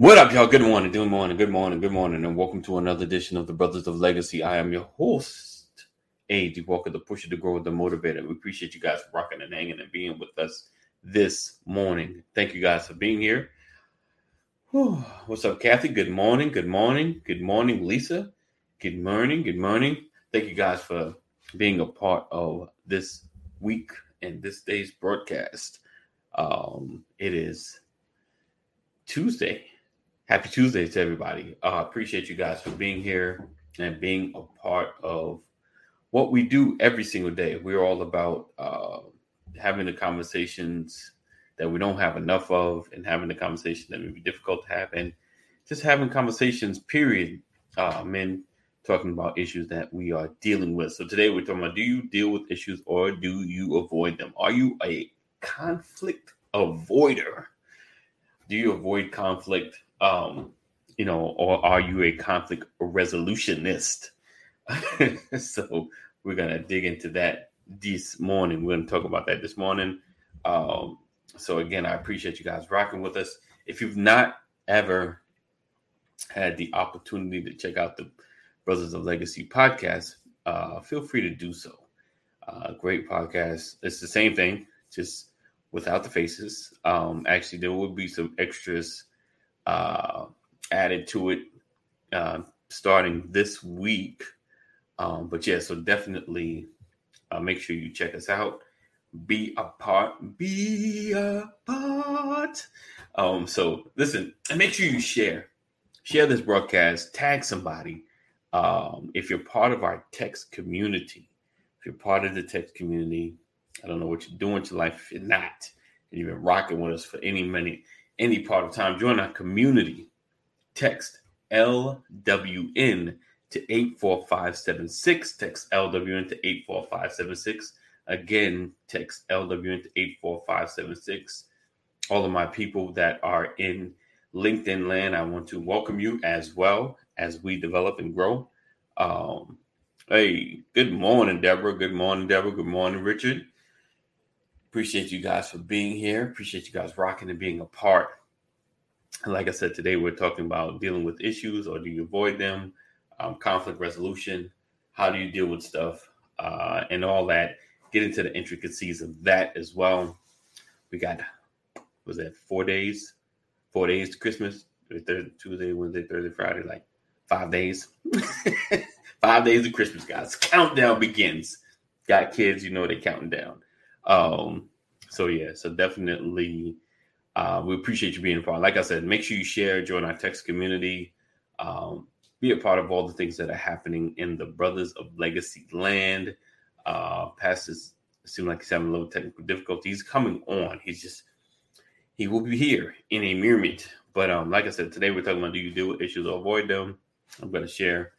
What up, y'all? Good morning, good morning, good morning, good morning, and welcome to another edition of the Brothers of Legacy. I am your host, A.D. Walker, the pusher, the grower, the motivator. We appreciate you guys rocking and hanging and being with us this morning. Thank you guys for being here. Whew. What's up, Kathy? Good morning, good morning, good morning, Lisa. Good morning, good morning. Thank you guys for being a part of this week and this day's broadcast. Um, it is Tuesday, happy Tuesday to everybody. I uh, appreciate you guys for being here and being a part of what we do every single day. We're all about uh, having the conversations that we don't have enough of and having the conversation that may be difficult to have and just having conversations, period. Uh, men talking about issues that we are dealing with. So today we're talking about do you deal with issues or do you avoid them? Are you a conflict avoider? Do you avoid conflict? Um, you know, or are you a conflict resolutionist? so we're gonna dig into that this morning. We're gonna talk about that this morning. Um, so again, I appreciate you guys rocking with us. If you've not ever had the opportunity to check out the Brothers of Legacy podcast, uh, feel free to do so. Uh, great podcast. It's the same thing, just without the faces. Um, actually, there will be some extras uh, added to it uh, starting this week. Um, but yeah, so definitely uh, make sure you check us out. Be a part. Be a part. Um, so listen, and make sure you share. Share this broadcast. Tag somebody. Um, if you're part of our text community, if you're part of the text community, I don't know what you're doing to life. If you're not, and you've been rocking with us for any minute, any part of time, join our community. Text LWN to 84576. Text LWN to 84576. Again, text LWN to 84576. All of my people that are in LinkedIn land, I want to welcome you as well as we develop and grow. Um, hey, good morning, Deborah. Good morning, Deborah. Good morning, Richard. Appreciate you guys for being here. Appreciate you guys rocking and being a part. And like I said, today we're talking about dealing with issues or do you avoid them, um, conflict resolution, how do you deal with stuff, uh, and all that. Get into the intricacies of that as well. We got, was that four days? Four days to Christmas, Tuesday, Wednesday, Thursday, Friday, like five days. five days of Christmas, guys. Countdown begins. Got kids, you know they're counting down. Um, so yeah, so definitely uh, we appreciate you being part. Like I said, make sure you share, join our text community, um, be a part of all the things that are happening in the Brothers of Legacy land. Uh, Pastor's seem like he's having a little technical difficulties. Coming on. He's just he will be here in a moment. But um, like I said, today we're talking about do you deal with issues or avoid them? I'm going to share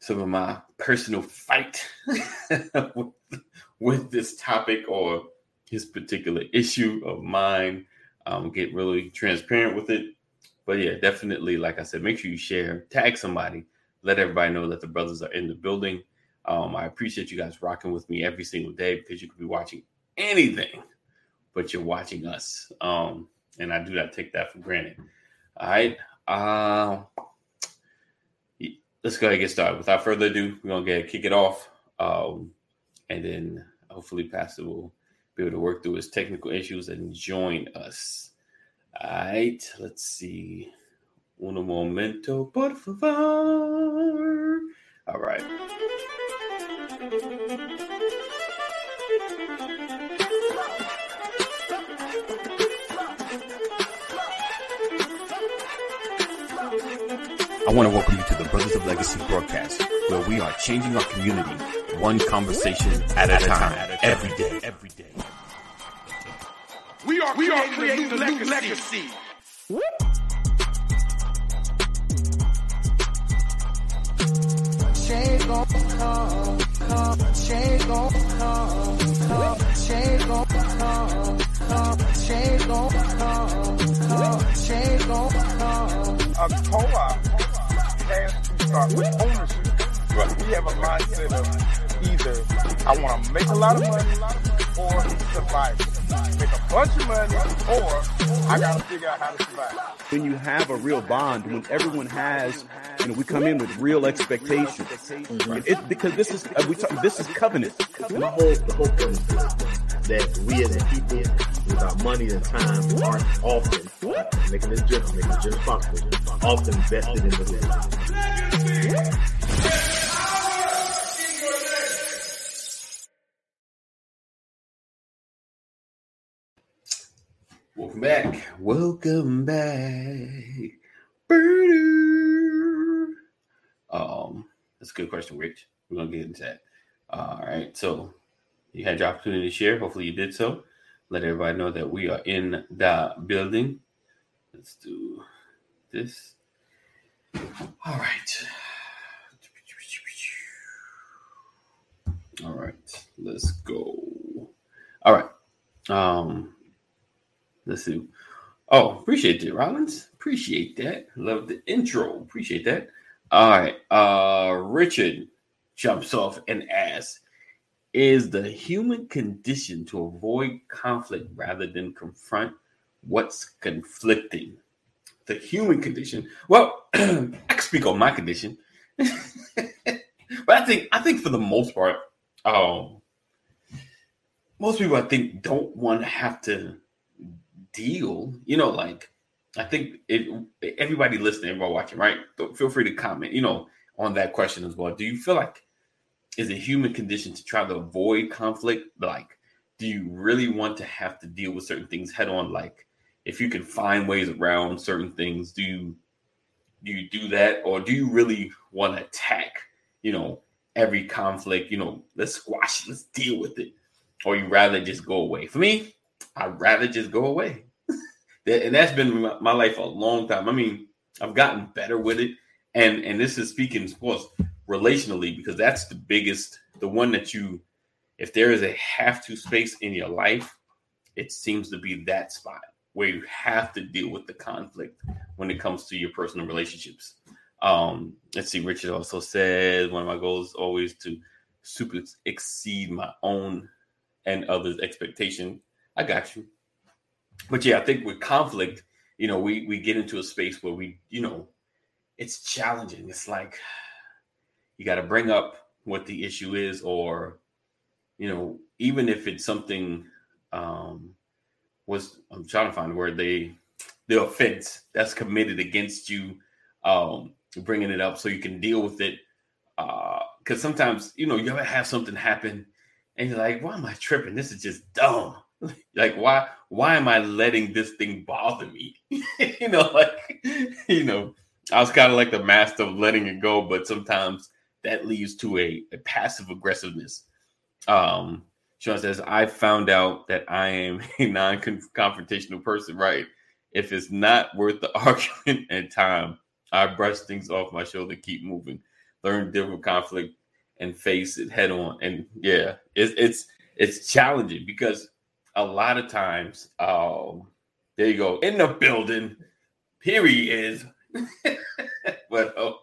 some of my personal fight with, with this topic or his particular issue of mine. Um, get really transparent with it. But yeah, definitely, like I said, make sure you share, tag somebody, let everybody know that the brothers are in the building. Um, I appreciate you guys rocking with me every single day because you could be watching anything, but you're watching us. Um, and I do not take that for granted. All right. Uh, let's go ahead and get started. Without further ado, we're gonna get kick it off, um, and then hopefully Pastor will be able to work through his technical issues and join us. All right, let's see. Uno momento, por favor. All right. I want to welcome you to the Brothers of Legacy broadcast, where we are changing our community one conversation at a time, every day, every day. We are, we are creating a new legacy. Change gon' come, come, change gon' come, come, change gon' come, come, change gon' come, come, change gon' come. A co-op has to start with ownership. But we have a mindset of either I want to make a lot of money or survive. make a bunch of money, or I gotta figure out how to survive. when you have a real bond, when everyone has, you know, we come in with real expectations. It, because this is uh, we talk, this is covenant. The whole, the whole point is this, that we as a people, with our money and time, aren't often, making this general, making this general possible, often vested in the land. Welcome back. Welcome back. Um, that's a good question, Rich. We're gonna get into that. All right. So you had your opportunity to share. Hopefully you did so. Let everybody know that we are in the building. Let's do this. All right. All right. Let's go. All right. Um, Let's see. Oh, appreciate it, Rollins. Appreciate that. Love the intro. Appreciate that. All right. Uh Richard jumps off and asks, is the human condition to avoid conflict rather than confront what's conflicting? The human condition. Well, I can speak on my condition. but I think I think for the most part, um most people I think don't want to have to deal. You know, like I think it. Everybody listening, everybody watching, right? Feel free to comment. You know, on that question as well. Do you feel like is a human condition to try to avoid conflict? Like, do you really want to have to deal with certain things head on? Like, if you can find ways around certain things, do you do you do that, or do you really want to attack? You know, every conflict. You know, let's squash, it, let's deal with it, or you rather just go away. For me, I'd rather just go away. And that's been my, life a long time. I mean, I've gotten better with it. And and this is speaking, course, relationally, because that's the biggest, the one that you, if there is a have to space in your life, it seems to be that spot where you have to deal with the conflict when it comes to your personal relationships. Um, let's see, Richard also says one of my goals is always to super exceed my own and others' expectation. I got you. But yeah, I think with conflict, you know, we we get into a space where we, you know, it's challenging. It's like you got to bring up what the issue is, or you know, even if it's something um was I'm trying to find where they the offense that's committed against you, um, bringing it up so you can deal with it. Uh, because sometimes you know you ever have something happen and you're like, why am I tripping? This is just dumb. like why why am I letting this thing bother me? you know, like you know, I was kind of like the master of letting it go, but sometimes that leads to a, a passive aggressiveness. Um, Sean says, I found out that I am a non-confrontational person, right? If it's not worth the argument and time, I brush things off my shoulder, keep moving, learn different conflict and face it head on. And yeah, it's it's it's challenging because a lot of times, um, there you go, in the building, here he is. but oh,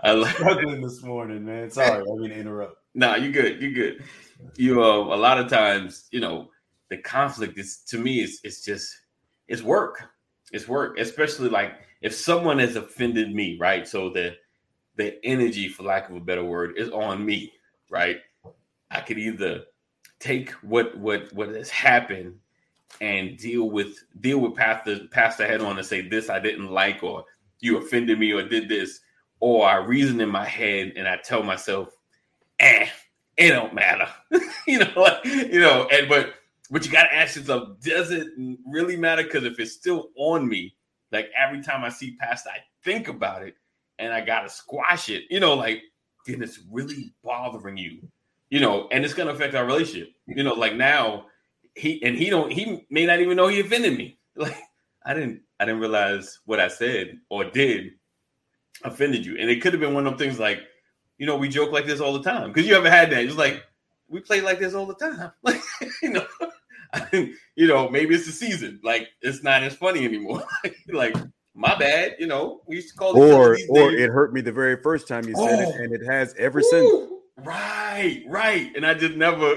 I like struggling this morning, man. Sorry, I mean interrupt. Nah, you good. You good. You um, a lot of times, you know, the conflict is to me, it's it's just it's work. It's work, especially like if someone has offended me, right? So the the energy, for lack of a better word, is on me, right? I could either take what what what has happened and deal with deal with pass the head on and say this I didn't like or you offended me or did this, or I reason in my head and I tell myself, eh, it don't matter. you know, like, you know, and but but you gotta ask yourself, does it really matter? Because if it's still on me, like every time I see past, I think about it and I gotta squash it, you know, like then it's really bothering you, you know, and it's gonna affect our relationship. You know, like now he and he don't he may not even know he offended me. Like I didn't I didn't realize what I said or did offended you. And it could have been one of them things like, you know, we joke like this all the time. Because you ever had that? It's like, we play like this all the time. Like, you know, I you know, maybe it's the season. Like, it's not as funny anymore. like, my bad, you know, we used to call other Or or days. it hurt me the very first time you said Oh. it, and it has ever since. Right, right. And I just never,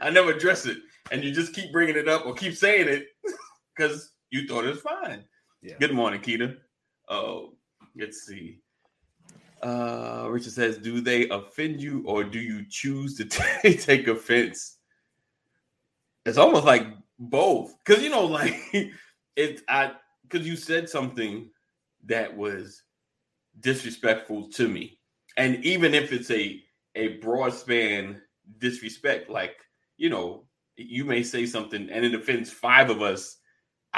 I never address it. and you just keep bringing it up or keep saying it because you thought it was fine. Yeah. Good morning, Keita. Oh, let's see. Uh, Richard says, "Do they offend you, or do you choose to t- take offense?" It's almost like both, because you know, like it. I because you said something that was disrespectful to me, and even if it's a a broad span disrespect, like you know, you may say something and it offends five of us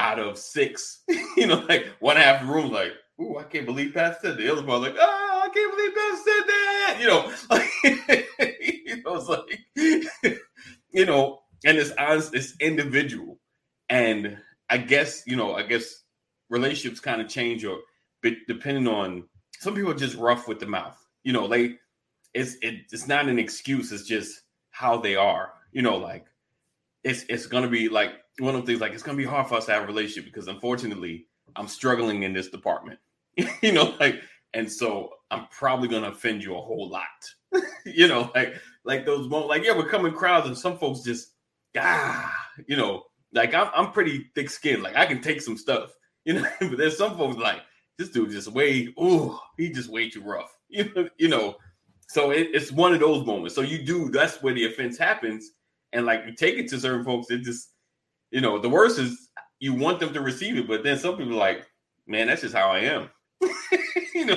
out of six. you know, like one half room, like, "Ooh, I can't believe Pat said." that." The other part, like, "Oh, I can't believe Pat said that." You know, like, you know, it's like, you know, and it's honest, it's individual, and I guess you know, I guess relationships kind of change or depending on some people are just rough with the mouth. You know, like it's it, it's not an excuse. It's just how they are. You know, like it's it's gonna be like one of the things. Like it's gonna be hard for us to have a relationship because unfortunately, I'm struggling in this department. you know, like and so I'm probably gonna offend you a whole lot. you know, like like those moments. Like yeah, we're coming crowds and some folks just ah, you know, like I'm I'm pretty thick skinned. Like I can take some stuff. You know, but there's some folks like this dude just way oh he just way too rough. You know, you know. So it, it's one of those moments. So you do that's where the offense happens, and like you take it to certain folks, it just you know the worst is you want them to receive it, but then some people are like, man, that's just how I am. you know,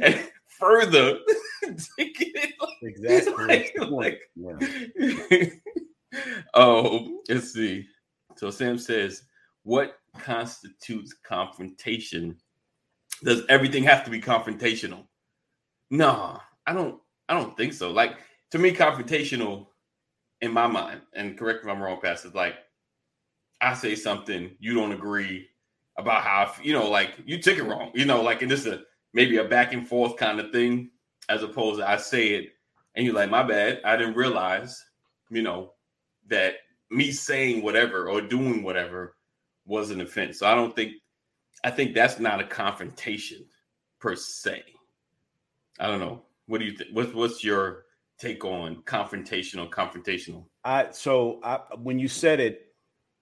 and further take it Exactly. like, the point. like- oh, um, let's see. So Sam says, "What constitutes confrontation? Does everything have to be confrontational?" No, I don't. I don't think so. Like to me, confrontational, in my mind, and correct if I'm wrong, Pastor. Like I say something, you don't agree about how you know, like you took it wrong. You know, like and this is a maybe a back and forth kind of thing, as opposed to I say it and you're like, my bad, I didn't realize, you know, that me saying whatever or doing whatever was an offense. So I don't think I think that's not a confrontation per se. I don't know. What do you think? What's what's your take on confrontational? Confrontational. I so I when you said it,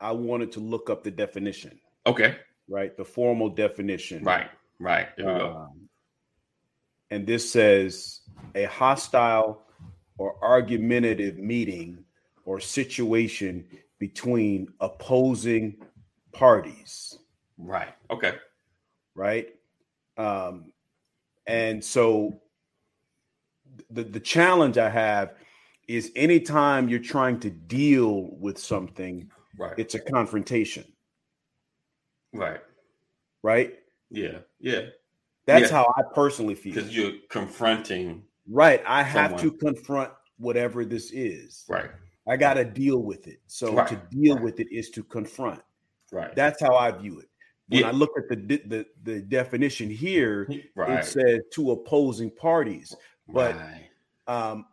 I wanted to look up the definition, Okay. right? The formal definition. Right. Right. There we go. Um, and this says a hostile or argumentative meeting or situation between opposing parties, Right. Okay. right? Um, and so the the challenge I have is anytime you're trying to deal with something, Right. it's a confrontation, right. right? Yeah. Yeah. That's Yeah. how I personally feel. Because you're confronting. Right. I have someone. to confront whatever this is. Right. I got to deal with it. So Right. to deal Right. with it is to confront. Right. That's how I view it. When Yeah. I look at the the the definition here, right. it says two opposing parties. But- right. Um,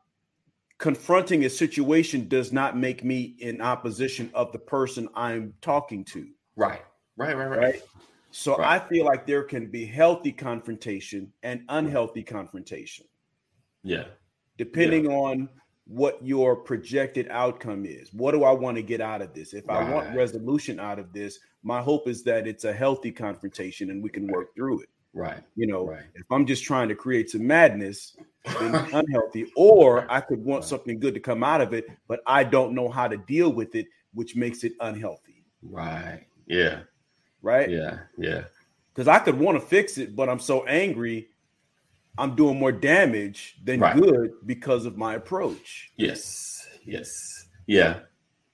confronting a situation does not make me in opposition of the person I'm talking to. Right. Right. Right. Right. Right. So Right. I feel like there can be healthy confrontation and unhealthy confrontation. Yeah. depending on what your projected outcome is. What do I want to get out of this? If I want resolution out of this, my hope is that it's a healthy confrontation and we can work through it. Right. You know, Right. if I'm just trying to create some madness, unhealthy. Or I could want something good to come out of it, but I don't know how to deal with it, which makes it unhealthy. Right. Yeah. Right. Yeah. Yeah. Because I could want to fix it, but I'm so angry, I'm doing more damage than Right. good because of my approach. Yes. Yes. Yeah.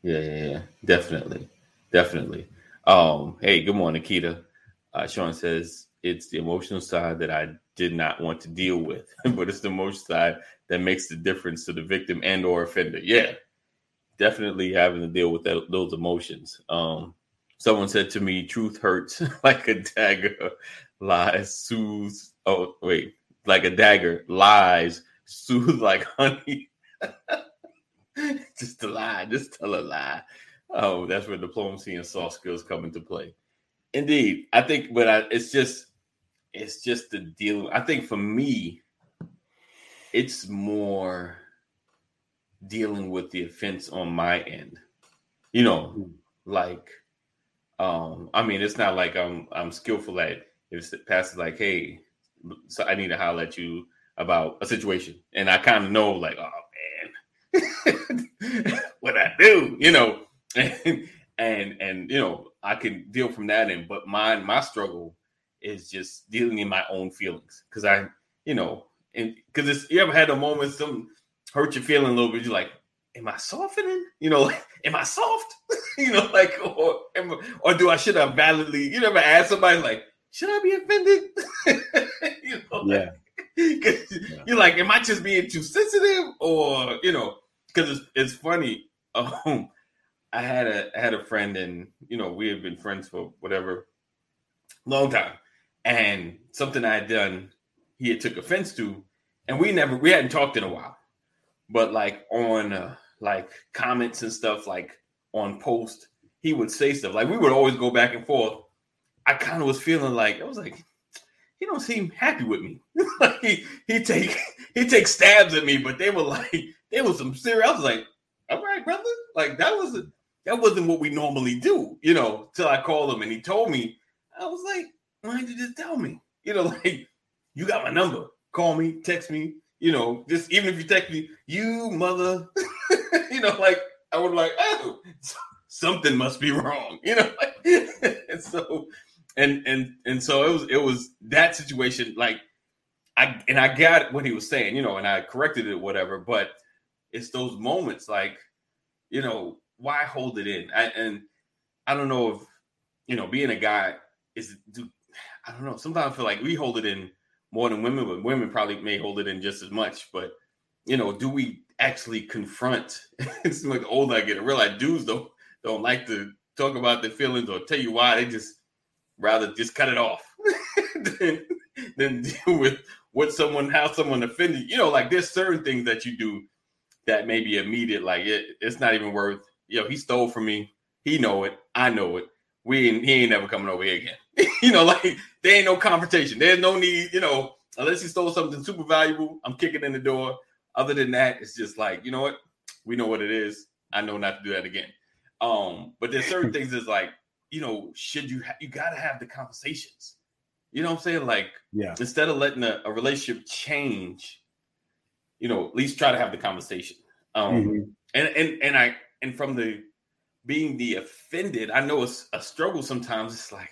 Yeah. Yeah. Yeah. Definitely. Definitely. Um. Hey. Good morning, Keita. Uh, Sean says it's the emotional side that I did not want to deal with, but it's the emotional side that makes the difference to the victim and or offender. Yeah. Definitely having to deal with that, those emotions. Um. Someone said to me, "Truth hurts like a dagger, lies soothes." Oh, wait, like a dagger, lies soothe like honey. just a lie, just tell a lie. Oh, that's where diplomacy and soft skills come into play. Indeed, I think, but I, it's just, it's just the deal. I think for me, it's more dealing with the offense on my end. You know, like um, I mean, it's not like I'm I'm skillful at if the pastor's like, hey, so I need to holler at you about a situation, and I kind of know like, oh man, what I do, you know, and and and you know, I can deal from that end. But mine, my struggle is just dealing in my own feelings because I, you know, and because it's you ever had a moment some hurt your feeling a little bit, you're like, am I softening? You know, am I soft? you know, like, or am, or do I should I validly? You never ask somebody like, should I be offended? you know, Yeah. like, you're like, am I just being too sensitive, or you know, because it's it's funny. Um, I had a I had a friend, and you know, we had been friends for whatever long time, and something I had done, he had took offense to, and we never we hadn't talked in a while, but like on uh, like comments and stuff, like on post, he would say stuff like we would always go back and forth. I kind of was feeling like I was like, he don't seem happy with me. like he he take he take stabs at me, but they were like they were some serious. I was like, all right, brother, like that was that wasn't what we normally do, you know. Till I called him and he told me, I was like, why didn't you just tell me? You know, like you got my number. Call me, text me. You know, just even if you text me, you mother. you know, like I would like, oh, something must be wrong. You know, and so and and and so it was it was that situation. Like I and I got what he was saying. You know, and I corrected it, whatever. But it's those moments, like you know, why hold it in? I, and I don't know if you know, being a guy is do I don't know. Sometimes I feel like we hold it in more than women, but women probably may hold it in just as much. But you know, do we actually confront? it's like the older I get, I realize dudes don't don't like to talk about their feelings or tell you why. They just rather just cut it off than than deal with what someone how someone offended. You know, like there's certain things that you do that may be immediate. Like it, it's not even worth. You know, he stole from me. He know it. I know it. We ain't, he ain't never coming over here again. you know, like there ain't no confrontation. There's no need. You know, unless he stole something super valuable, I'm kicking in the door. Other than that, it's just like you know what we know what it is. I know not to do that again. Um, but there's certain things that's like you know, should you ha- you got to have the conversations. You know what I'm saying? Like Yeah. instead of letting a, a relationship change, you know, at least try to have the conversation. Um, Mhm. and and and I and from the being the offended, I know it's a struggle sometimes. It's like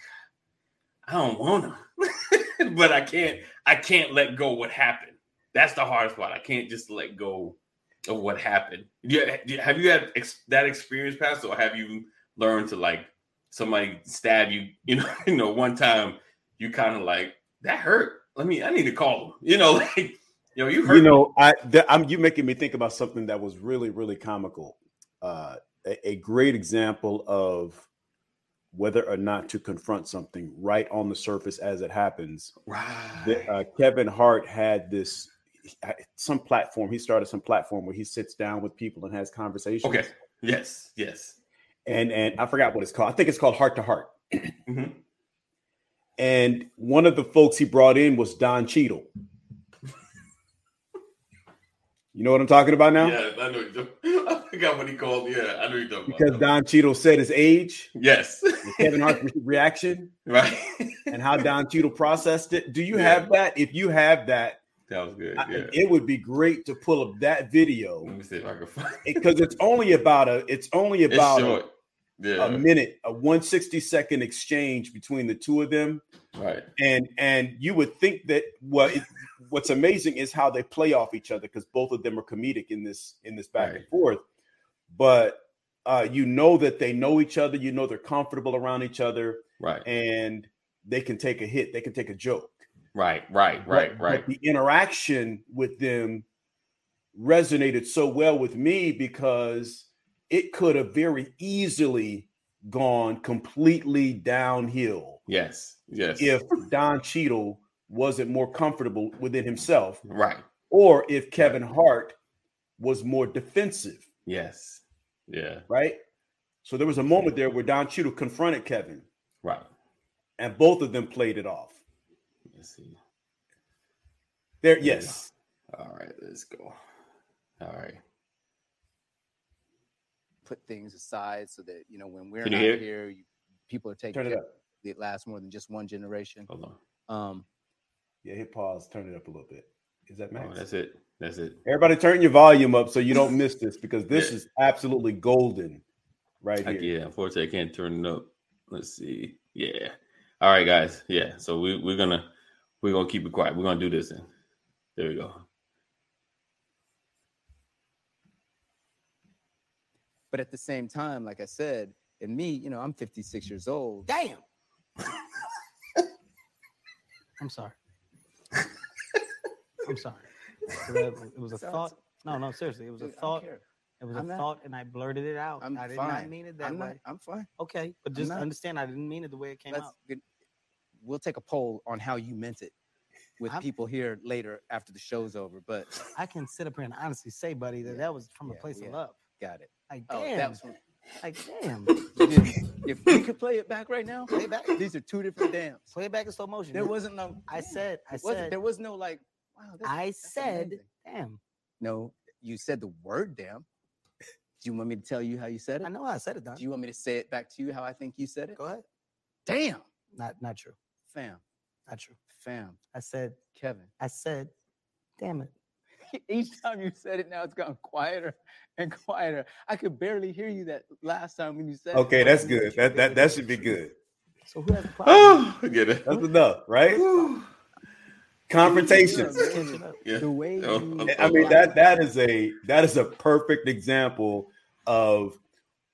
I don't want to, but I can't. I can't let go what happened. That's the hardest part. I can't just let go of what happened. Yeah, have you had ex- that experience, Pastor, or have you learned to like somebody stab you? You know, you know, one time you kind of like that hurt. Let me. I need to call them. You know, like you know, you. You me. know, I th- I'm you making me think about something that was really really comical. Uh, a, a great example of whether or not to confront something right on the surface as it happens. right. The- uh, Kevin Hart had this uh, some platform. He started some platform where he sits down with people and has conversations. okay. Yes. Yes. and and I forgot what it's called. I think it's called Hart to Heart. Mhm. And one of the folks he brought in was Don Cheadle. You know what I'm talking about now? Yeah, I know. You I forgot what he called. Yeah, I know you're talking Because. Don Cheadle said his age, yes. Kevin Hart's reaction, right. and how Don Cheadle processed it. Do you Yeah. have that? If you have that, That was good. I- Yeah. it would be great to pull up that video Let me see if I can find because it's only about a it's only It's about a, short. Yeah. a minute, a 160 second exchange between the two of them. right. and and you would think that what what's amazing is how they play off each other because both of them are comedic in this in this back and forth but uh you know that they know each other you know they're comfortable around each other Right. and they can take a hit they can take a joke Right. Right. Right. But- Right. but the interaction with them resonated so well with me because it could have very easily gone completely downhill Yes. Yes. if Don Cheadle wasn't more comfortable within himself, Right. or if Kevin Hart was more defensive, Yes. Yeah. right? So there was a moment there where Don Cheadle confronted Kevin, Right. and both of them played it off. Let's see. There, yes, All right. Let's go. All right. Put things aside so that you know when we're Can not hear? here, you, people are taking Turn it up. It lasts more than just one generation. Hold on. Um, Yeah, hit pause. Turn it up a little bit. Is that Oh, max? that's it. That's it. Everybody, turn your volume up so you don't miss this because this Yeah. is absolutely golden, right I, here. yeah, unfortunately, I can't turn it up. Let's see. Yeah. All right, guys. Yeah. So we we're gonna we're gonna keep it quiet. We're gonna do this. Then. There we go. But at the same time, like I said, and me, you know, I'm 56 years old. Damn. I'm sorry. I'm sorry. It was a thought. No, no, seriously, it was a Dude, I don't thought. It was a I'm not- thought, and I blurted it out. I'm I did fine. not mean it that I'm way. not, I'm fine. Okay, but just understand, I didn't mean it the way it came Let's out. get, we'll take a poll on how you meant it with I'm- people here later after the show's over. But I can sit up here and honestly say, buddy, that Yeah, that was from a place yeah. of love. got it. Like, Oh, damn, that was from, like, damn. If we could play it back right now, Play back. these are two different dams. Play it back in slow motion. There wasn't no. I said, I wasn't- said, there was no like. Wow, that's, I that's said, amazing. damn. No, you said the word damn. Do you want me to tell you how you said it? I know how I said it, Don. Do you want me to say it back to you how I think you said it? Go ahead. Damn, Not, not true. fam, Not true. fam, I said, Kevin. I said, damn it. Each time you said it, now it's gotten quieter and quieter. I could barely hear you that last time when you said it. Okay, that's good. That that that should be good. So who has the problem? Oh, I get it. That's enough, right? Confrontations. Yeah, Catch it up. Yeah. The way Oh, you, I mean that that is a that is a perfect example of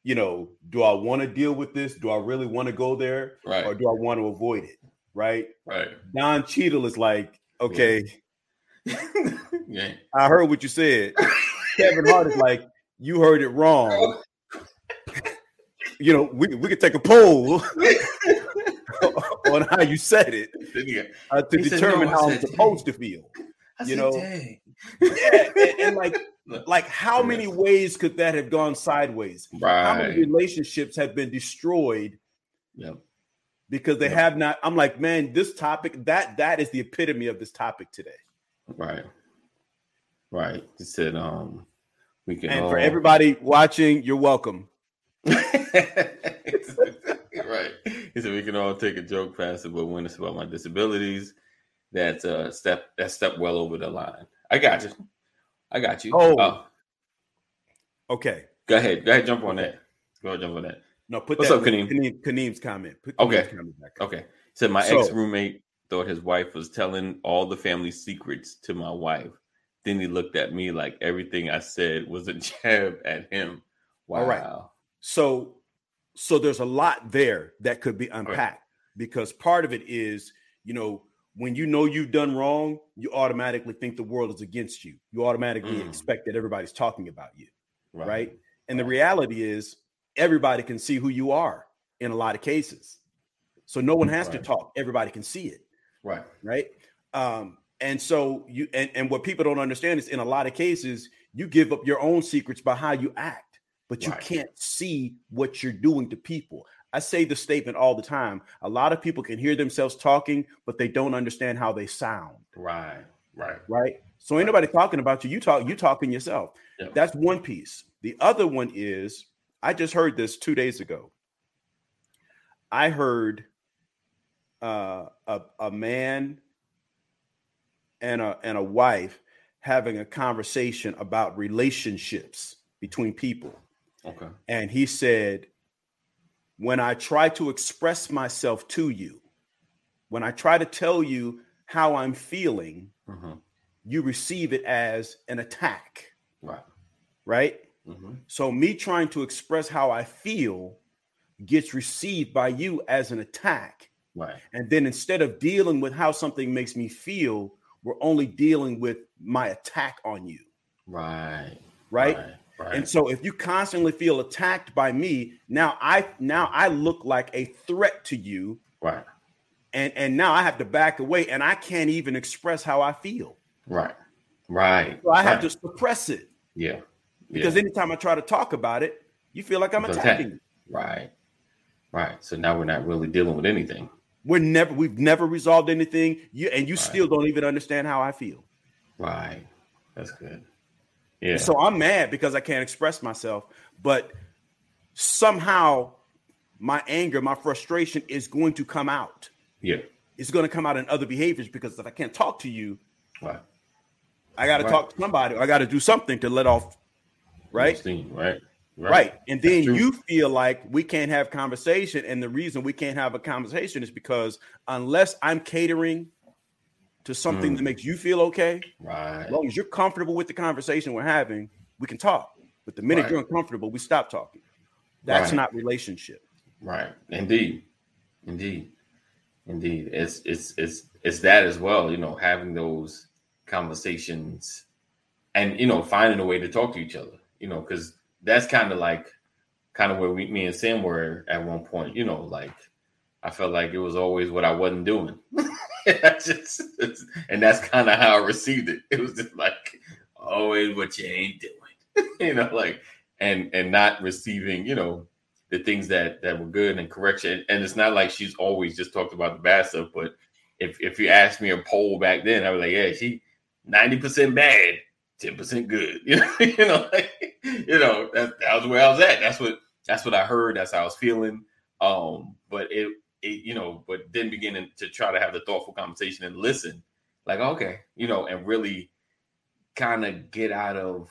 you know, do I want to deal with this? Do I really want to go there, Right. or do I want to avoid it? Right? Right. Don Cheadle is like, okay, yeah. I heard what you said. Kevin Hart is like, you heard it wrong. You know, we, we could take a poll on how you said it uh, to He said, determine "No, how I'm said, supposed to feel. I You said, know, dang. Yeah, and, and like, like how many ways could that have gone sideways? Right. How many relationships have been destroyed Yep. because they Yep. have not? I'm like, man, this topic that that is the epitome of this topic today. Right. Right. He said, um, we can And all... for everybody watching, you're welcome. right. He said we can all take a joke past it, but when it's about my disabilities, that's uh step that step well over the line. I got you. I got you. Oh. Uh, Okay. go ahead. Go ahead. Jump on that. Go ahead. Jump on that. No, put What's that up, Kaneem? Kaneem, Kaneem's comment. Put Okay. Comment back. Okay. He said my So- ex roommate thought his wife was telling all the family secrets to my wife. Then he looked at me like everything I said was a jab at him. Wow. All right. So, so there's a lot there that could be unpacked because part of it is, you know, when you know you've done wrong, you automatically think the world is against you. You automatically Mm. expect that everybody's talking about you, Right. right? And the reality is, everybody can see who you are in a lot of cases. So no one has to talk; everybody can see it. Right. right? Um, and so you and, and what people don't understand is in a lot of cases, you give up your own secrets by how you act, but you Right. can't see what you're doing to people. I say the statement all the time. A lot of people can hear themselves talking, but they don't understand how they sound, Right. Right. right? So ain't nobody talking about you. You talk, you talking yourself. Yep. That's one piece. The other one is I just heard this two days ago. I heard uh, a a man and a and a wife having a conversation about relationships between people, Okay. and he said, "When I try to express myself to you, when I try to tell you how I'm feeling, hmm you receive it as an attack, Right. right?" hmm So me trying to express how I feel gets received by you as an attack. Right. And then instead of dealing with how something makes me feel, we're only dealing with my attack on you. Right. Right. Right. right. And so if you constantly feel attacked by me, now I now I look like a threat to you. right. And and now I have to back away and I can't even express how I feel. Right. Right. So I have to suppress it Yeah. because yeah. anytime I try to talk about it, you feel like I'm It's attacking attack. you. Right. Right. So now we're not really dealing with anything. We're never we've never resolved anything. You and you Right. still don't even understand how I feel. Right. That's good. Yeah. So I'm mad because I can't express myself. But somehow my anger, my frustration is going to come out. Yeah. It's going to come out in other behaviors because if I can't talk to you, Right. I got to Right. talk to somebody. I got to do something to let off, right? Steam, right. Right. And then you feel like we can't have conversation. And the reason we can't have a conversation is because unless I'm catering to something Mm. that makes you feel okay, Right. as long as you're comfortable with the conversation we're having, we can talk. But the minute Right. you're uncomfortable, we stop talking. That's Right. not relationship. Right. Indeed. Indeed. Indeed. It's it's it's it's that as well, you know, having those conversations and you know, finding a way to talk to each other, you know, because that's kind of like kind of where we me and Sam were at one point, you know, like I felt like it was always what I wasn't doing. I just, and that's kind of how I received it. It was just like always what you ain't doing, you know, like and and not receiving, you know, the things that that were good and correction. And it's not like she's always just talked about the bad stuff, but if if you asked me a poll back then, I was like, yeah, she ninety percent bad, ten percent good. You know, you know, like, you know that that was where I was at. That's what that's what I heard. That's how I was feeling. Um, but it it you know, but then beginning to try to have the thoughtful conversation and listen, like okay, you know, and really kind of get out of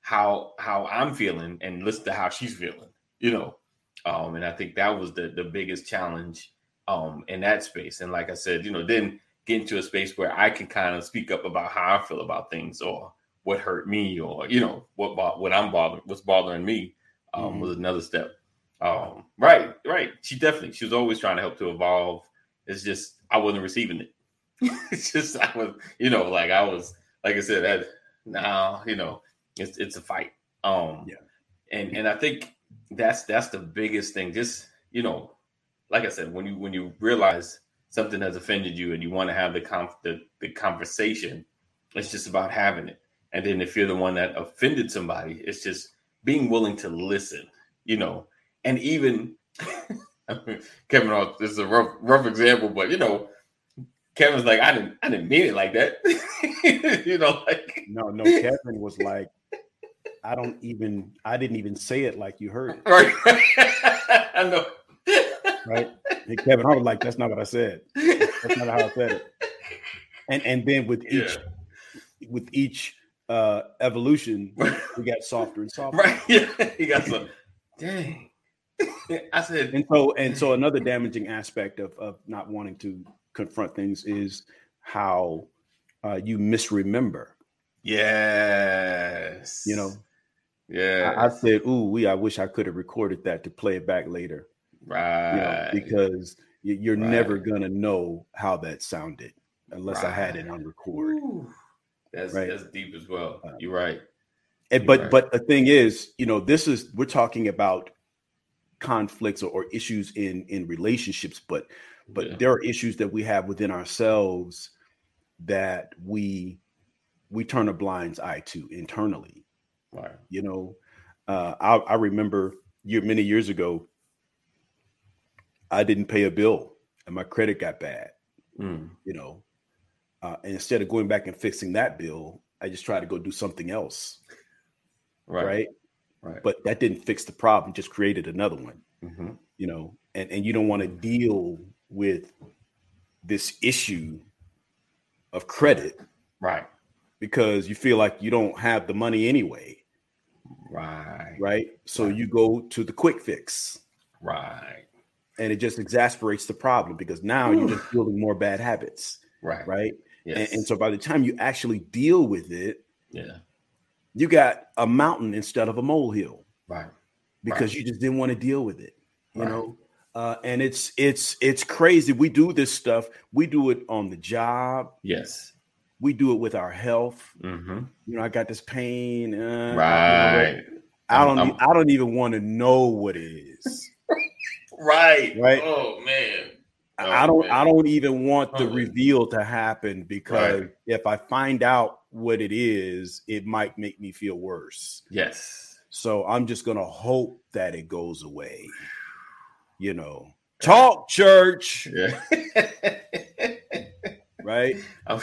how how I'm feeling and listen to how she's feeling, you know. Um, and I think that was the the biggest challenge um in that space. And like I said, you know, then get into a space where I can kind of speak up about how I feel about things or what hurt me or you know what bo- what I'm bothering what's bothering me um Mhm. was another step. Um right, right. She definitely she was always trying to help to evolve. It's just I wasn't receiving it. it's just I was, you know, like I was like I said, that now, you know, it's it's a fight. Um Yeah. and and I think that's that's the biggest thing. Just, you know, like I said, when you when you realize something has offended you and you want to have the conf- the, the conversation, it's just about having it. And then if you're the one that offended somebody, it's just being willing to listen, you know, and even Kevin, this is a rough rough example, but you know, Kevin's like, I didn't I didn't mean it like that, you know, like No, no, Kevin was like, I don't even, I didn't even say it like you heard it, right. I know. right? And Kevin, I was like, that's not what I said. That's not how I said it. And and then with each with each uh evolution, we got softer and softer. Right. Yeah. He got some. Dang. I said. And so and so another damaging aspect of of not wanting to confront things is how uh you misremember. Yes. You know, Yeah. I, I said, "Ooh, we. I wish I could have recorded that to play it back later." right. You know, because you- you're Right. never gonna know how that sounded unless I had it on record. Ooh. That's Right. that's deep as well. Uh, You're right. And, You're but right. but the thing is, you know, this is we're talking about conflicts or, or issues in in relationships, but but Yeah. there are issues that we have within ourselves that we we turn a blind eye to internally. Right. You know, uh, I, I remember year many years ago, I didn't pay a bill and my credit got bad. Mm. You know, uh, and instead of going back and fixing that bill, I just try to go do something else. Right. right? Right. But that didn't fix the problem; just created another one. hmm You know, and and you don't want to deal with this issue of credit Right. because you feel like you don't have the money anyway, Right. right? So Right. you go to the quick fix, Right. and it just exasperates the problem because now you're just building more bad habits, Right. right? Yes. And, and so by the time you actually deal with it, yeah. you got a mountain instead of a molehill. Right. because you just didn't want to deal with it you Right. know uh, and it's it's it's crazy we do this stuff we do it on the job Yes. we do it with our health Mm-hmm. you know i got this pain uh, Right. i don't I'm- e- i don't even want to know what it is Right. Right. Oh man. Oh, i don't man. i don't even want the reveal to happen because Right. if i find out what it is it might make me feel worse Yes. so i'm just gonna hope that it goes away you know talk church Yeah. right? I'm-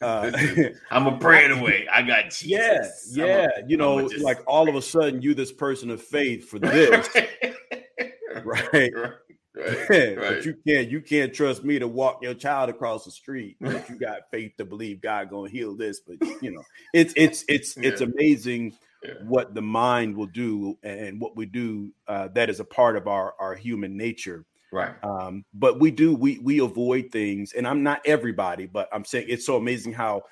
Uh, I'm a praying away. I got Jesus. yeah, yeah. a- you know, just- like all of a sudden, you this person of faith for this, right? right, right, but you can't you can't trust me to walk your child across the street but you got faith to believe god gonna heal this but you know it's it's it's it's Yeah. amazing Yeah. what the mind will do and what we do uh, that is a part of our our human nature right. um, but we do we we avoid things and i'm not everybody but i'm saying it's so amazing how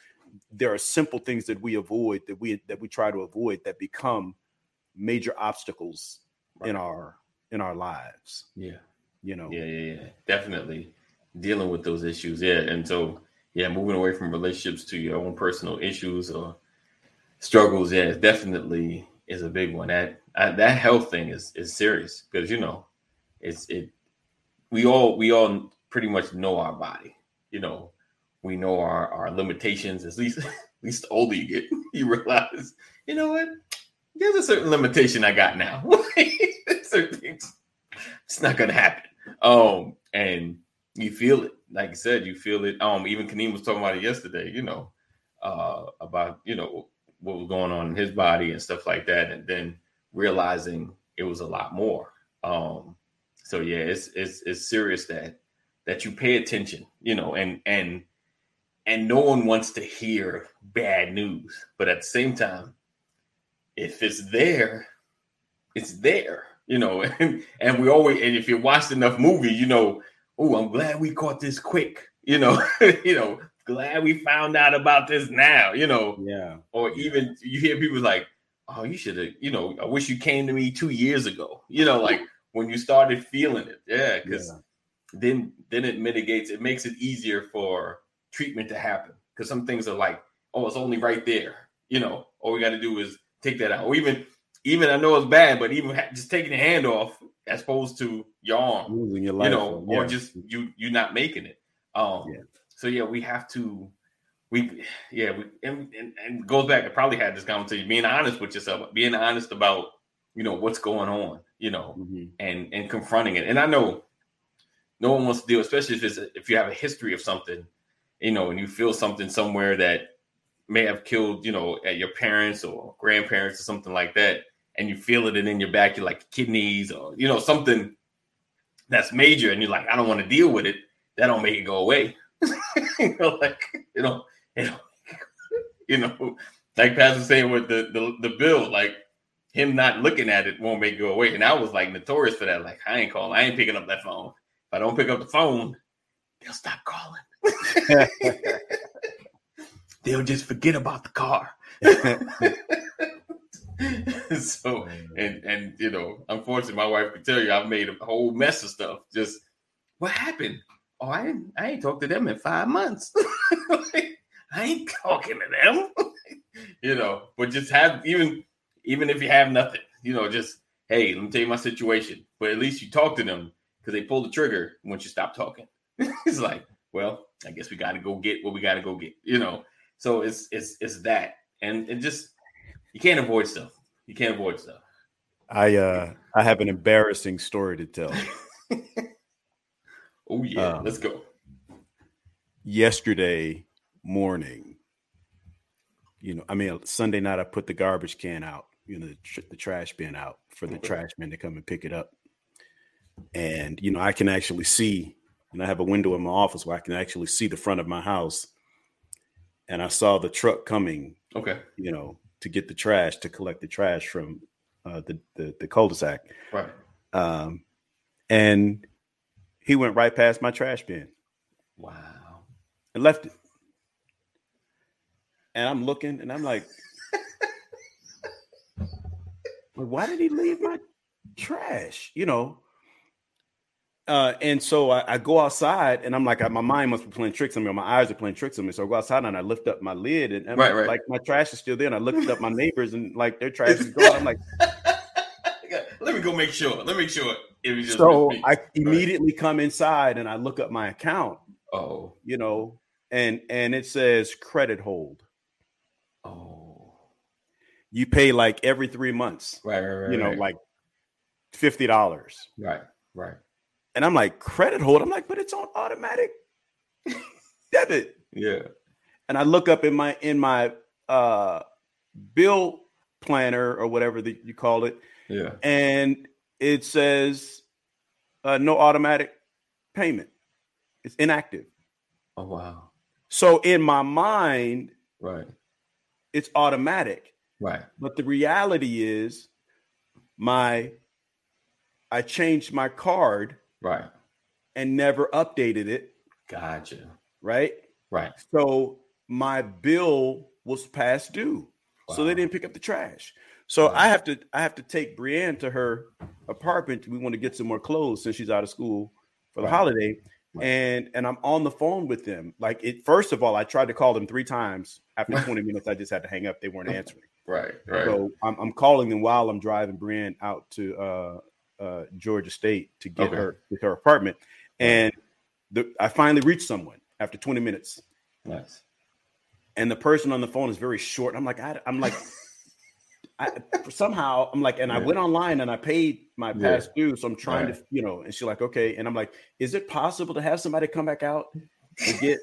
there are simple things that we avoid that we that we try to avoid that become major obstacles in our in our lives Yeah. You know Yeah, yeah, yeah. Definitely dealing with those issues. Yeah. And so, yeah, moving away from relationships to your own personal issues or struggles, yeah, it definitely is a big one. That I, that health thing is is serious because you know, it's it. We all we all pretty much know our body. You know, we know our our limitations. At least at least the older you get, you realize, you know what? There's a certain limitation I got now. certain things, it's not gonna happen. Um, and you feel it, like I said, you feel it. Um, even Kaneem was talking about it yesterday, you know, uh, about you know what was going on in his body and stuff like that, and then realizing it was a lot more. Um, so yeah, it's it's it's serious that that you pay attention, you know, and and and no one wants to hear bad news, but at the same time, if it's there, it's there, you know, and, and we always and if you watched enough movies, you know, oh, I'm glad we caught this quick, you know, you know, glad we found out about this now, you know, yeah. Or even you hear people like, oh, you should have, you know, I wish you came to me two years ago, you know, like when you started feeling it, yeah, because Yeah. then then it mitigates, it makes it easier for treatment to happen because some things are like, oh, it's only right there, you know, all we got to do is take that out, or even even I know it's bad, but even just taking the hand off as opposed to your arm, losing your life you know, or just you you not making it. Um, Yeah. so yeah, we have to. We yeah, we and, and, and goes back. I probably had this conversation. Being honest with yourself, being honest about you know what's going on, you know, Mhm. and and confronting it. And I know no one wants to deal, especially if it's a, if you have a history of something, you know, and you feel something somewhere that may have killed, you know, at your parents or grandparents or something like that, and you feel it in your back, you're like kidneys or you know something that's major, and you're like, I don't want to deal with it. That don't make it go away. you know, like you know, you know, you know, like Pastor saying with the, the the bill, like him not looking at it won't make it go away. And I was like notorious for that. Like I ain't calling, I ain't picking up that phone. If I don't pick up the phone, they'll stop calling. they'll just forget about the car. so mm. and and you know, unfortunately, my wife could tell you I've made a whole mess of stuff. Just what happened? Oh, I didn't. I ain't talked to them in five months. Like, I ain't talking to them. you know, but just have even even if you have nothing, you know, just hey, let me tell you my situation. But at least you talk to them because they pull the trigger once you stop talking. it's like, well, I guess we got to go get what we got to go get. You know, so it's it's it's that, and it just you can't avoid stuff. You can't avoid stuff. i uh i have an embarrassing story to tell Oh yeah, Um, let's go. yesterday morning you know i mean sunday night i put the garbage can out you know the, tr- the trash bin out for the Okay. trash man to come and pick it up and you know i can actually see and i have a window in my office where i can actually see the front of my house and i saw the truck coming Okay, you know to get the trash to collect the trash from uh, the, the the cul-de-sac right. um, and he went right past my trash bin Wow. and left it. And I'm looking and I'm like, why did he leave my trash? You know. Uh, and so I, I go outside and I'm like, my mind must be playing tricks on me, or my eyes are playing tricks on me. So I go outside and I lift up my lid and, and Right, right. like my trash is still there. And I looked up my neighbors and like their trash is gone. I'm like, Let me go make sure. Let me make sure it was just so. I immediately come inside and I look up my account, Oh, you know, and and it says credit hold. oh, You pay like every three months. right, right, right. you know, right. like fifty dollars. right, right. And I'm like, credit hold. I'm like, but it's on automatic debit. Yeah, and I look up in my in my uh bill planner or whatever that you call it, Yeah. and it says uh, no automatic payment. It's inactive. Oh wow. So in my mind, Right. it's automatic. Right. But the reality is my I changed my card Right. and never updated it, Gotcha. right? Right. So my bill was past due. So they didn't pick up the trash. So Wow. I have to I have to take Brienne to her apartment. We want to get some more clothes since she's out of school for the Right. holiday. Right. And and I'm on the phone with them. Like it first of all, I tried to call them three times. After 20 minutes, I just had to hang up. They weren't answering. Right. Right. So I'm, I'm calling them while I'm driving Brienne out to uh, uh, Georgia State to get Okay. her to her apartment, and the, I finally reached someone after 20 minutes, nice. and the person on the phone is very short. I'm like, I, am like, I, somehow I'm like, and I went online and I paid my Yeah. past due, so I'm trying Right. to, you know, and she's like, okay, and I'm like, is it possible to have somebody come back out to get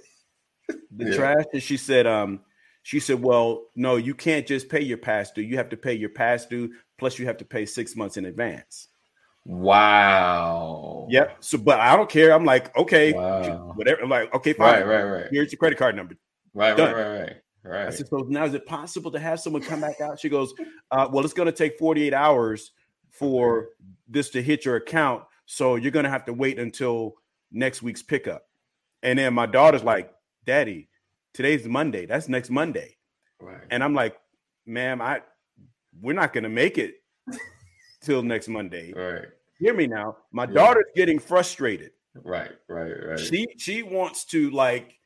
the Yeah. trash? And she said, um, she said, well, no, you can't just pay your past due. You have to pay your past due plus you have to pay six months in advance. Wow. Yep. So, but I don't care. I'm like, okay, Wow. whatever. I'm like, okay, fine. Right. Right. Right. Here's your credit card number. Right. Right. Done. Right. Right. I Right. said, so now is it possible to have someone come back out? She goes, uh, well, it's going to take 48 hours for this to hit your account. So you're going to have to wait until next week's pickup. And then my daughter's like, Daddy, today's Monday. That's next Monday. Right. And I'm like, ma'am, I we're not going to make it till next Monday. Right. Hear me now. My Yeah. daughter's getting frustrated. Right. Right. Right. She she wants to like,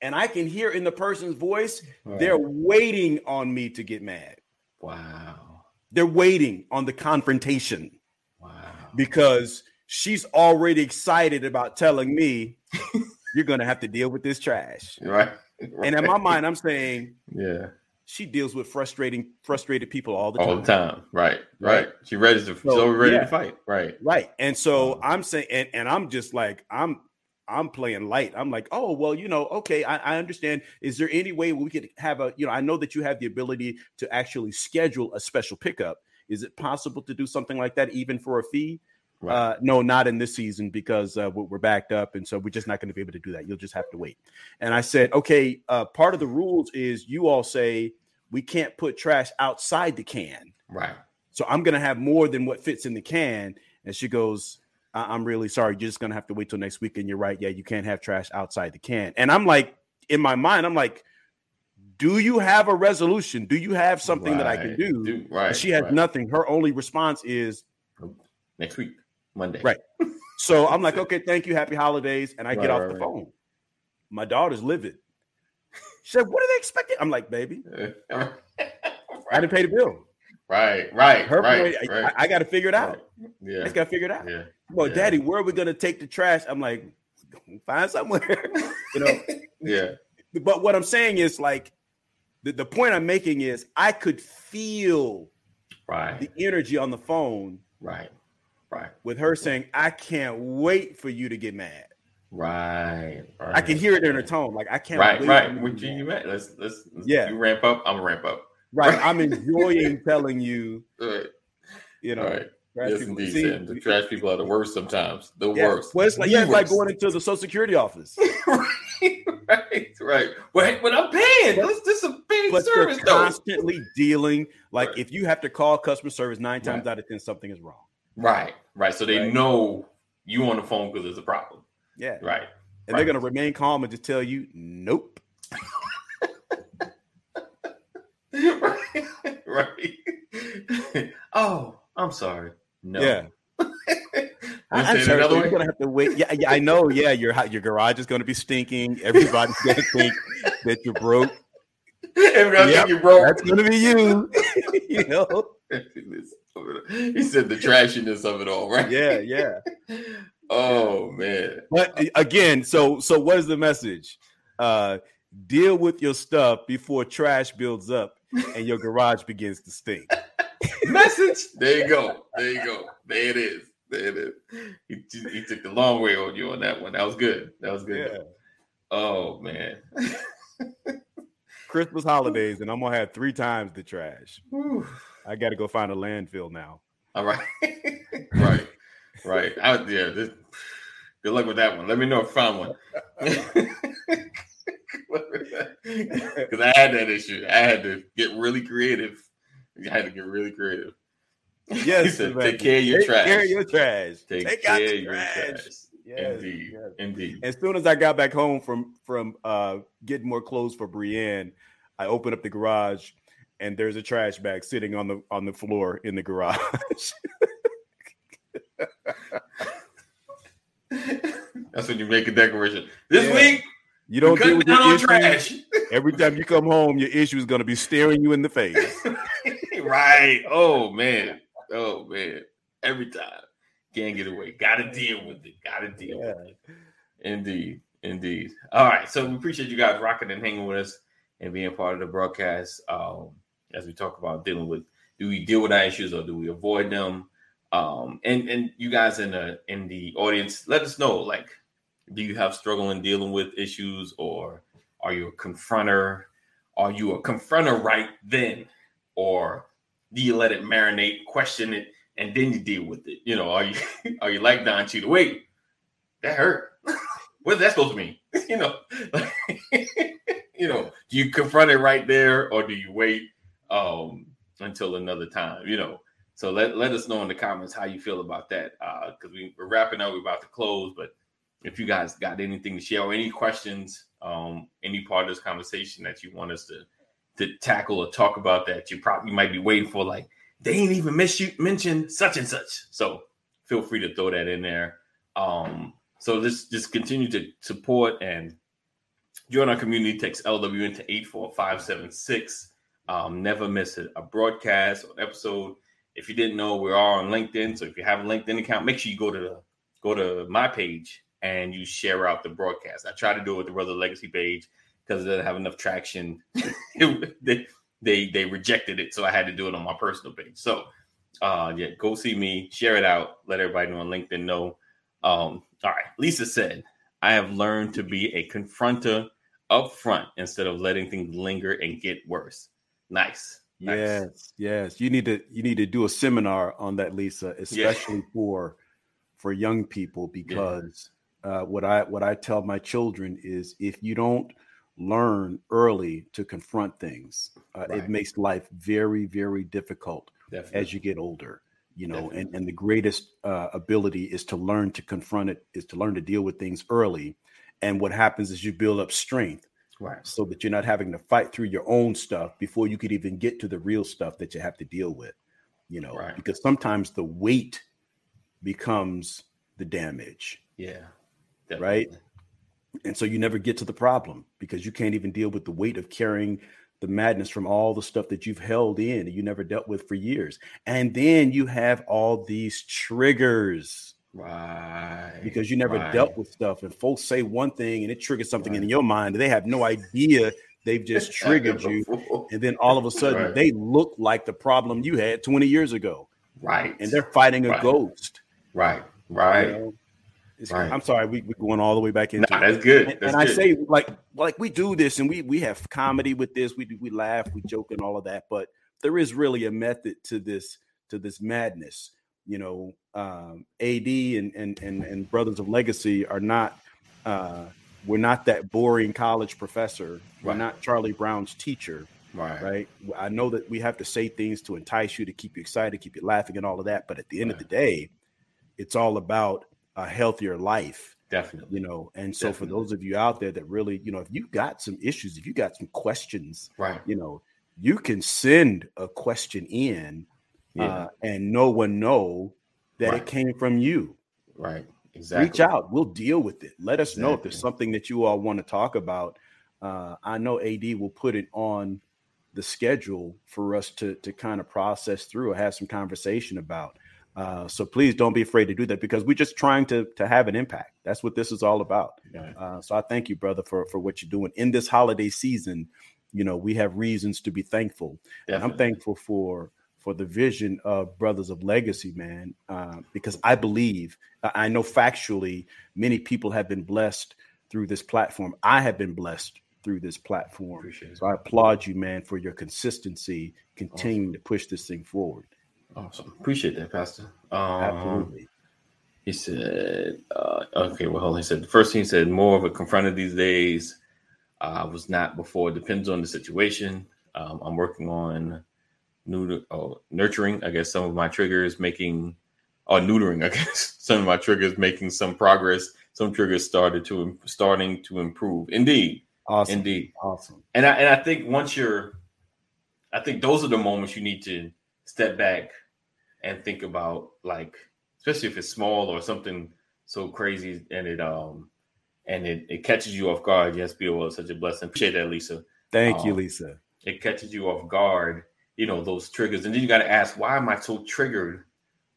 and I can hear in the person's voice, Right. they're waiting on me to get mad. Wow. They're waiting on the confrontation Wow. because she's already excited about telling me you're gonna have to deal with this trash. Right. And in my mind, I'm saying Yeah. She deals with frustrating, frustrated people all the time. All the time. Right. Right. Right. She ready to. So, So ready yeah. to fight. Right. Right. And so. I'm saying, and, and I'm just like, I'm I'm playing light. I'm like, oh, well, you know, okay, I, I understand. Is there any way we could have a, you know, I know that you have the ability to actually schedule a special pickup. Is it possible to do something like that even for a fee? Right. Uh, no, not in this season because uh, we're backed up, and so we're just not going to be able to do that. You'll just have to wait. And I said, okay, uh, part of the rules is you all say we can't put trash outside the can. right. So I'm going to have more than what fits in the can. And she goes, I- I'm really sorry. You're just going to have to wait till next week. And you're right. Yeah, you can't have trash outside the can. And I'm like, in my mind, I'm like, do you have a resolution? Do you have something that I can do? Do- right, And she has right. nothing. Her only response is, Next week, Monday. Right. so I'm like, okay, thank you. Happy holidays. And I get off right, the right. phone. My daughter's livid. She said, what are they expecting? I'm like, baby, I didn't pay the bill. Right. Right. Her right. point, right. I, I got to figure it out. Yeah, I just got to figure it out. Yeah. well, Yeah. daddy, where are we gonna take the trash? I'm like, find somewhere, you know. Yeah. But what I'm saying is like the, the point I'm making is I could feel Right. the energy on the phone Right. Right. with her saying, I can't wait for you to get mad. Right. right. I can hear it in her tone. Like I can't Right. wait. Right. for you to What get you, you mad." met? Let's let's, let's Yeah. You ramp up. I'm gonna ramp up. Right. I'm enjoying telling you, Right. you know, right. trash Yes, people- indeed, see. The trash people are the worst sometimes. The yeah. worst. Well, it's like yeah, it's like going into the Social Security office. right. Right. Wait, but I'm paying. This, this is a big But service, they're though. constantly dealing. Like Right. if you have to call customer service nine times Right. out of ten, something is wrong. Right. Right. So they Right. know you on the phone because there's a problem. Yeah. Right. And they're gonna remain calm and just tell you, nope. right. right. oh, I'm sorry. No. Yeah. I'm sorry, another you're gonna have to wait. Yeah, yeah, I know. Yeah, your your garage is gonna be stinking. Everybody's gonna think that you're broke. Everybody Yep, think you broke. That's gonna be you. you know? He said the trashiness of it all, right? Yeah, yeah. Oh man. But uh, again, so so what is the message? Uh deal with your stuff before trash builds up and your garage begins to stink. Message. There you go. There you go. There it is. There it is. He, he took the long way on you on that one. That was good. That was good. Yeah. Oh man. Christmas holidays, and I'm gonna have three times the trash. I got to go find a landfill now. All right. right. Right. I, yeah. This, good luck with that one. Let me know if you found one. Because I had that issue. I had to get really creative. I had to get really creative. He Yes, said, take care of your Take trash. care of your trash. Take, Take care of your trash. trash. Yes, Indeed. yes. Indeed. As soon as I got back home from from uh, getting more clothes for Brienne, I opened up the garage, and there's a trash bag sitting on the on the floor in the garage. That's when you make a declaration. This Yeah. week, you don't deal with your issues. trash. Every time you come home, your issue is going to be staring you in the face. right. Oh man. Oh man. Every time. Can't get away. Gotta deal with it. Gotta deal with it. Indeed. Indeed. All right. So we appreciate you guys rocking and hanging with us and being part of the broadcast. Um, as we talk about dealing with do we deal with our issues or do we avoid them? Um, and and you guys in the in the audience, let us know like do you have struggle in dealing with issues or are you a confronter? Are you a confronter right then? Or do you let it marinate, question it, and then you deal with it? You know, are you are you like Don Cheadle? Wait, that hurt. What's that supposed to mean? you know, you know, do you confront it right there or do you wait um until another time? You know. So let, let us know in the comments how you feel about that. Uh because we, we're wrapping up, we're about to close, but if you guys got anything to share or any questions, um, any part of this conversation that you want us to to tackle or talk about that you probably might be waiting for, like they ain't even miss you mention such and such. So feel free to throw that in there. Um, so let's just continue to support and join our community. Text LWN to 84576. Um, never miss a, a broadcast or episode. If you didn't know, we're all on LinkedIn. So if you have a LinkedIn account, make sure you go to the go to my page and you share out the broadcast. I try to do it with the Brother Legacy page because it doesn't have enough traction. they, they they rejected it, so I had to do it on my personal page. So uh yeah, go see me, share it out, let everybody know on LinkedIn know. Um, all right, Lisa said, I have learned to be a confronter up front instead of letting things linger and get worse. Nice. nice. Yes, yes. You need to you need to do a seminar on that, Lisa, especially for for young people because uh, what I what I tell my children is if you don't learn early to confront things, uh, Right. it makes life very very difficult Definitely. as you get older. You know, and, and the greatest uh, ability is to learn to confront it, is to learn to deal with things early. And what happens is you build up strength right. so that you're not having to fight through your own stuff before you could even get to the real stuff that you have to deal with you know Right. because sometimes the weight becomes the damage Yeah. Right? and so you never get to the problem because you can't even deal with the weight of carrying the madness from all the stuff that you've held in and you never dealt with for years and then you have all these triggers Right. because you never right. dealt with stuff and folks say one thing and it triggers something in your mind and they have no idea they've just triggered you and then all of a sudden Right. they look like the problem you had 20 years ago Right. and they're fighting a Right. ghost right. you Right. know? Right. i'm sorry we, we're going all the way back into Nah, it that's good. and, That's and i good. say like like we do this and we we have comedy with this we do we laugh we joke and all of that but there is really a method to this to this madness you know um ad and and and, and brothers of legacy are not uh we're not that boring college professor we're Right. not charlie brown's teacher right. right i know that we have to say things to entice you to keep you excited keep you laughing and all of that but at the end of the day it's all about a healthier life Definitely. you know and so for those of you out there that really you know if you got some issues if you got some questions Right. you know you can send a question in Yeah. uh, and no one know that Right. it came from you. Right. Exactly. reach out. We'll deal with it. Let us know if there's something that you all want to talk about. Uh, i know ad will put it on the schedule for us to to kind of process through or have some conversation about. Uh, so please don't be afraid to do that because we're just trying to to have an impact. That's what this is all about. Right. uh, so i thank you brother for for what you're doing. In this holiday season you know we have reasons to be thankful. And I'm thankful for for the vision of Brothers of Legacy, man, uh, because I believe I I know factually many people have been blessed through this platform. I have been blessed through this platform. Appreciate. So I applaud you, man, for your consistency, continuing to push this thing forward. Awesome. Appreciate that, Pastor. Um, Absolutely. He said, uh, okay, well, hold on. He said, the first thing he said, more of a confronted these days. Uh, was not before. Depends on the situation. Um, I'm working on neuter, oh, nurturing, I guess, some of my triggers, making, or neutering, I guess, some of my triggers, making some progress. Some triggers started to starting to improve. Indeed, Awesome. indeed. Awesome. And I and I think once you're, I think those are the moments you need to step back and think about, like, especially if it's small or something so crazy, and it um and it, it catches you off guard. Yes, was such a blessing. Appreciate that, Lisa. Thank you, Um, Lisa. It catches you off guard. You know those triggers, and then you got to ask, why am I so triggered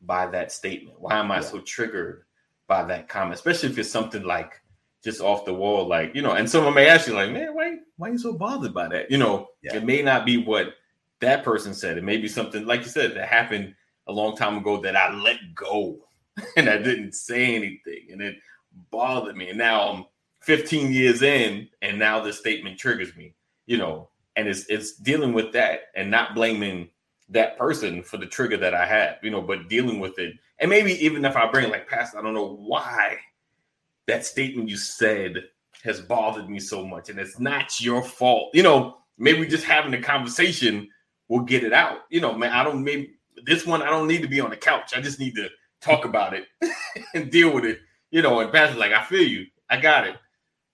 by that statement? Why am I Yeah. so triggered by that comment? Especially if it's something like just off the wall, like you know. And someone may ask you, like, man, why why are you so bothered by that? You know, Yeah. it may not be what that person said. It may be something like you said that happened a long time ago that I let go and I didn't say anything, and it bothered me. And now I'm 15 years in, and now this statement triggers me. You know, and it's it's dealing with that and not blaming that person for the trigger that I had, you know, but dealing with it. And maybe even if I bring like past, I don't know why that statement you said has bothered me so much, and it's not your fault. You know, maybe just having a conversation will get it out. You know, man, I don't maybe this one I don't need to be on the couch. I just need to talk about it and deal with it. You know, and Pastor's like, I feel you. I got it.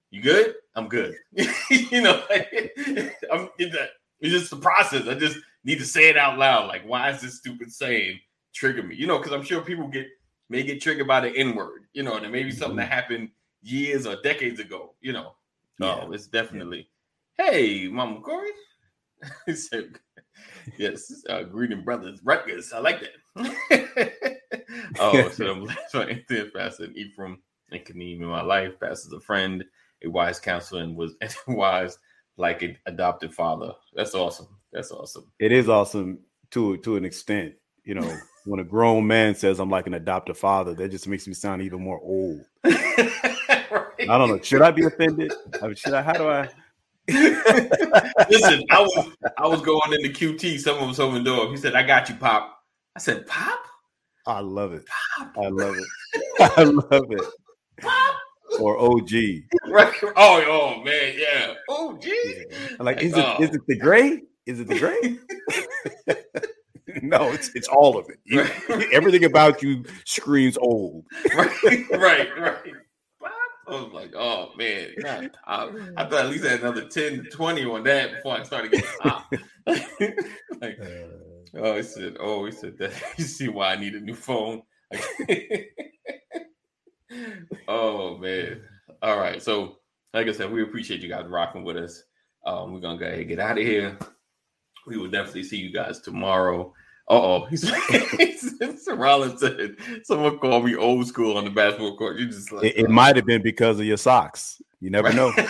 You good? I'm good. you know, I'm it's a- it's just the process. I just need to say it out loud. Like, why is this stupid saying trigger me? You know, because I'm sure people get may get triggered by the N word. You know, and it may be something that happened years or decades ago. You know, Yeah. oh, it's definitely. Hey, Mama Corey. he said, "Yes, uh, greeting brothers, Rutgers. I like that." oh, so I'm blessed by Anthony, Pastor and Ephraim and Kaneem in my life. Pastor's a friend, a wise counselor, and was and wise like an adopted father. That's awesome. That's awesome. It is awesome to to an extent. You know, when a grown man says I'm like an adopted father, that just makes me sound even more old. I don't know. Should I be offended? I mean, should I? How do I? Listen, I was I was going into QT. Someone was opening the door. He said, "I got you, Pop." I said, "Pop." I love it. I love it. I love it. Or OG. Right. Oh, oh man, yeah. OG. I'm like, is oh. it is it the gray? Is it the gray? no, it's it's all of it. You- Right. everything about you screams old. right, right, right. I was like, oh man, God, I, I thought at least I had another 10, 20 on that before I started getting top. like, uh. oh, he said, oh, he said that. You see why I need a new phone? Oh man. All right. So, like I said, we appreciate you guys rocking with us. Um, we're gonna go ahead and get out of here. We will definitely see you guys tomorrow. Uh oh, he's, Rollins said someone called me old school on the basketball court. You just like It, it might have been because of your socks. You never know.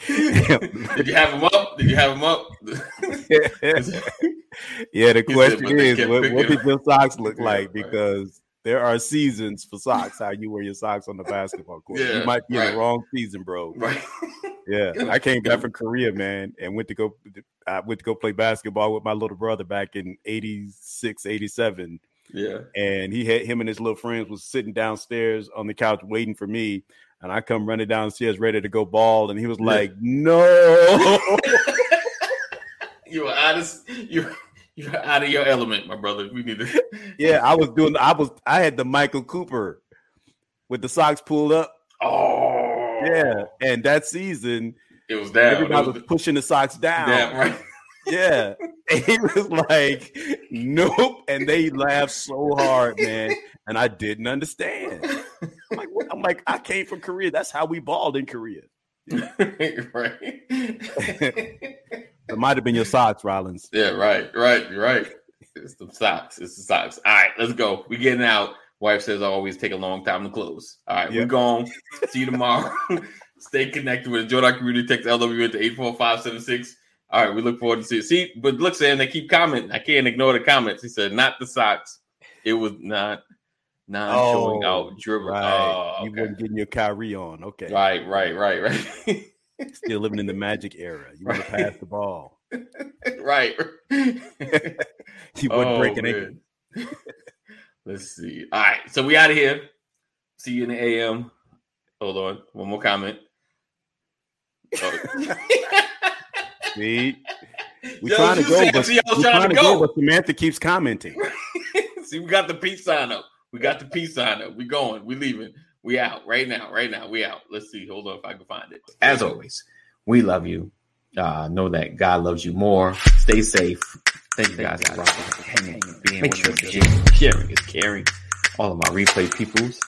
Did you have them up? Did you have him up? yeah, the question is, what, what did your socks look Yeah, like? right. Because there are seasons for socks. How you wear your socks on the basketball court? Yeah, you might be in the wrong season, bro. right. Yeah, I came back from Korea, man, and went to go. I went to go play basketball with my little brother back in 86, 87. Yeah. and he had him and his little friends was sitting downstairs on the couch waiting for me and i come running downstairs ready to go ball and he was like no. You were out of you you're out of your element, my brother. We need to yeah i was doing i was i had the michael cooper with the socks pulled up. Oh. Yeah and that season It was down. It everybody was was pushing the socks down. Down, right? yeah. And he was like nope. And they laughed so hard man. And i didn't understand i'm like what? i'm like i came from korea that's how we balled in korea right. it might have been your socks rollins Yeah, right, right, right. It's the socks. It's the socks. All right, let's go. We getting out. Wife says I always take a long time to close. All right, we're gone. See you tomorrow. Stay connected with the Jordan Community. Text LWN to 84576. All right, we look forward to see it. See, but look, Sam, they keep commenting. I can't ignore the comments. He said, not the socks. It was not non showing Oh, out dribble. Oh, right. Oh, You okay. wasn't getting your Kyrie on. Okay. Right, right, right, right. Still living in the magic era. You want to pass the ball. right. You wasn't Oh, breaking man. ankles. Let's see. All right, so we out of here. See you in the AM. Hold on, one more comment. Oh. See? We're Yo, trying to go, see- but, see, we're trying to go. but Samantha keeps commenting. See, we got the peace sign up. We got the peace sign up. We going. We leaving. We out right now. Right now. We out. Let's see. Hold on if I can find it. As always, we love you. Uh, know that God loves you more. Stay safe. Thank you guys for rocking, hanging, being Make sure. Sharing is caring. All of my replay peoples.